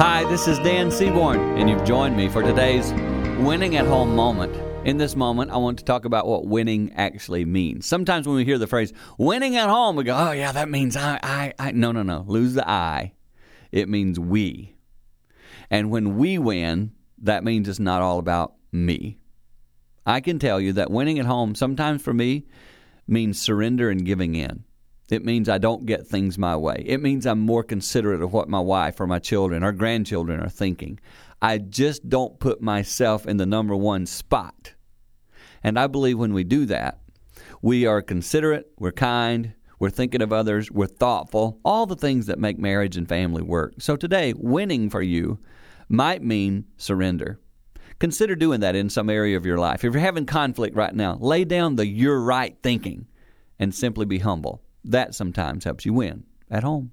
Hi, this is Dan Seaborn, and you've joined me for today's winning at home moment. In this moment, I want to talk about what winning actually means. Sometimes when we hear the phrase winning at home, we go, oh, yeah, that means I, I, I. No, no, no. Lose the I. It means we. And when we win, that means it's not all about me. I can tell you that winning at home, sometimes for me, means surrender and giving in. It means I don't get things my way. It means I'm more considerate of what my wife or my children or grandchildren are thinking. I just don't put myself in the number one spot. And I believe when we do that, we are considerate, we're kind, we're thinking of others, we're thoughtful, all the things that make marriage and family work. So today, winning for you might mean surrender. Consider doing that in some area of your life. If you're having conflict right now, lay down the you're right thinking and simply be humble. That sometimes helps you win at home.